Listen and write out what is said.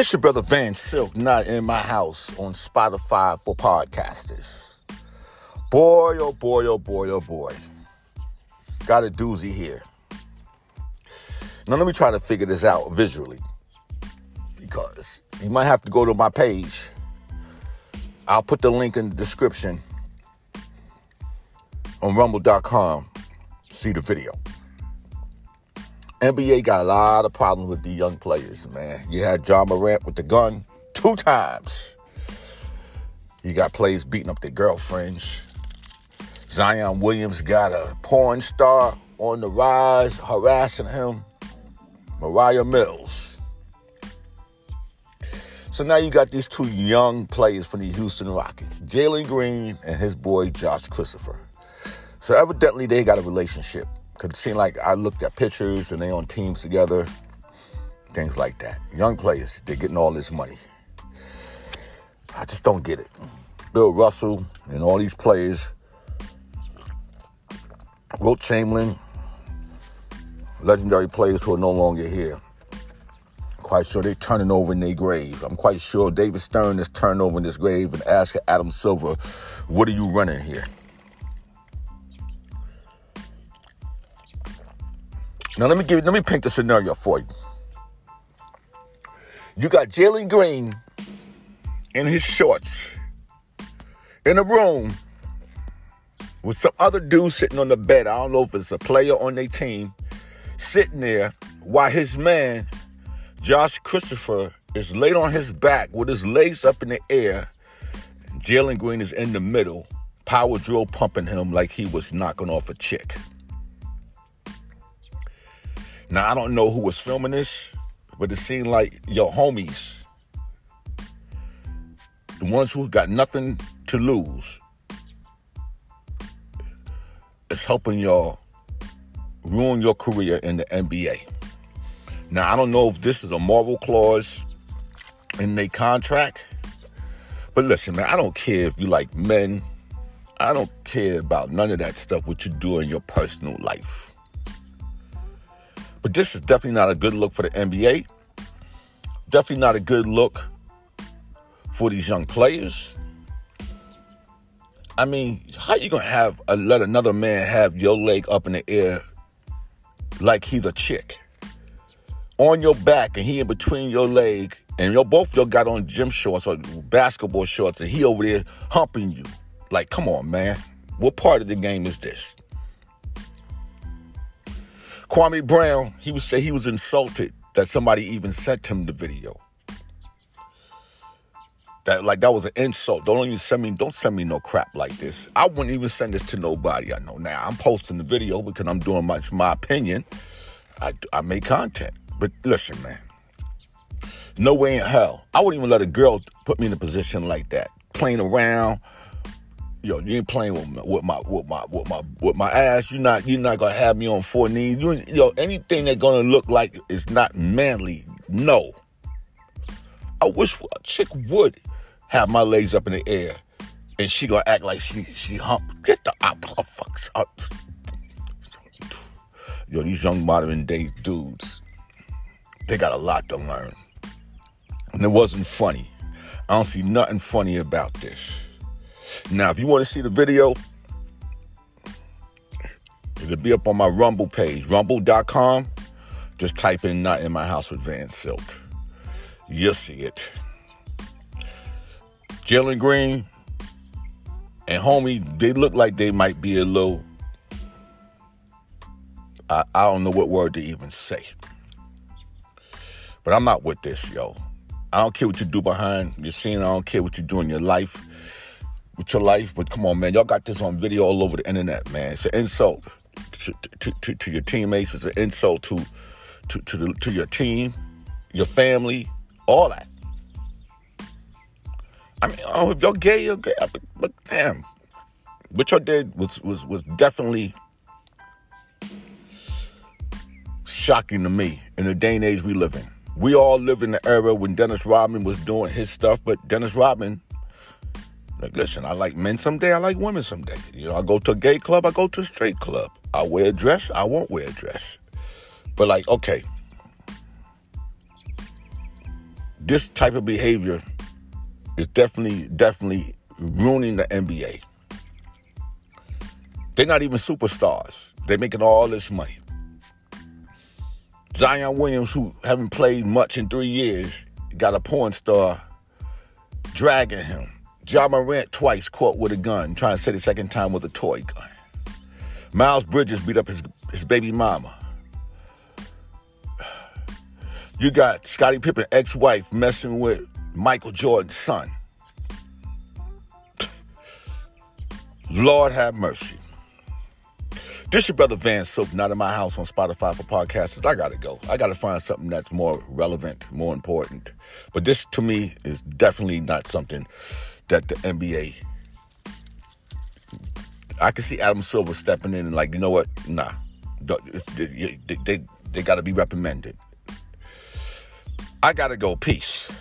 This your brother Van Silk, not in my house on Spotify for podcasters. Boy, oh boy, oh boy, oh boy. Got a doozy here. Now let me try to figure this out visually. Because you might have to go to my page. I'll put the link in the description on rumble.com. See the video. NBA got a lot of problems with the young players, man. You had Ja Morant with the gun two times. You got players beating up their girlfriends. Zion Williams got a porn star on the rise harassing him. Moriah Mills. So now you got these two young players from the Houston Rockets, Jalen Green and his boy Josh Christopher. So evidently they got a relationship. Cause it seemed like I looked at pictures and they on teams together, things like that. Young players, they're getting all this money. I just don't get it. Bill Russell and all these players, Wilt Chamberlain, legendary players who are no longer here. Quite sure they're turning over in their grave. I'm quite sure David Stern is turning over in his grave and asking Adam Silver, what are you running here? Now let me give let me paint the scenario for you. You got Jalen Green in his shorts in a room with some other dude sitting on the bed. I don't know if it's a player on their team sitting there while his man Josh Christopher is laid on his back with his legs up in the air. Jalen Green is in the middle, power drill pumping him like he was knocking off a chick. Now I don't know who was filming this, but it seemed like your homies, the ones who got nothing to lose, is helping y'all ruin your career in the NBA. Now I don't know if this is a moral clause in their contract, but listen, man, I don't care if you like men. I don't care about none of that stuff, what you do in your personal life. But this is definitely not a good look for the NBA. Definitely not a good look for these young players. I mean, how you gonna have a, let another man have your leg up in the air like he's a chick on your back and he in between your leg and you both y'all got on gym shorts or basketball shorts and he over there humping you? Like, come on, man. What part of the game is this? Kwame Brown, he would say he was insulted that somebody even sent him the video. That like that was an insult. Don't even send me, don't send me no crap like this. I wouldn't even send this to nobody I know. Now I'm posting the video because I'm doing my, my opinion. I, I make content. But listen, man. No way in hell. I wouldn't even let a girl put me in a position like that. Playing around, yo, you ain't playing with my, with my with my with my with my ass. You're not you're not gonna have me on four knees. You yo, anything that's gonna look like it's not manly. No. I wish a chick would have my legs up in the air, and she gonna act like she she hump. Get the up, fucks up. Yo, these young modern day dudes, they got a lot to learn, and it wasn't funny. I don't see nothing funny about this. Now, if you want to see the video, it'll be up on my Rumble page, rumble.com. Just type in Not in My House with Van Silk. You'll see it. Jalen Green and homie, they look like they might be a little. I, I don't know what word to even say. But I'm not with this, yo. I don't care what you do behind your scene. I don't care what you do in your life with your life. But come on, man, y'all got this on video all over the internet, man. It's an insult to, to, to, to your teammates. It's an insult to to to, the, to your team, your family, all that. I mean, oh, if y'all gay, you're gay. But, but damn, what y'all did was was was definitely shocking to me in the day and age we live in. We all live in the era when Dennis Rodman was doing his stuff, but Dennis Rodman like, listen, I like men someday, I like women someday. You know, I go to a gay club, I go to a straight club. I wear a dress, I won't wear a dress. But like, okay. this type of behavior is definitely, definitely ruining the NBA. They're not even superstars. They're making all this money. Zion Williams, who haven't played much in three years, got a porn star dragging him. Ja Morant twice caught with a gun, trying to say the second time with a toy gun. Miles Bridges beat up his, his baby mama. You got Scottie Pippen ex-wife messing with Michael Jordan's son. Lord have mercy. This your brother Van Silk, not in my house on Spotify for podcasters. I gotta go. I gotta find something that's more relevant, more important. But this to me is definitely not something that the NBA. I can see Adam Silver stepping in and like, you know what? Nah, they they, they, they got to be reprimanded. I gotta go. Peace.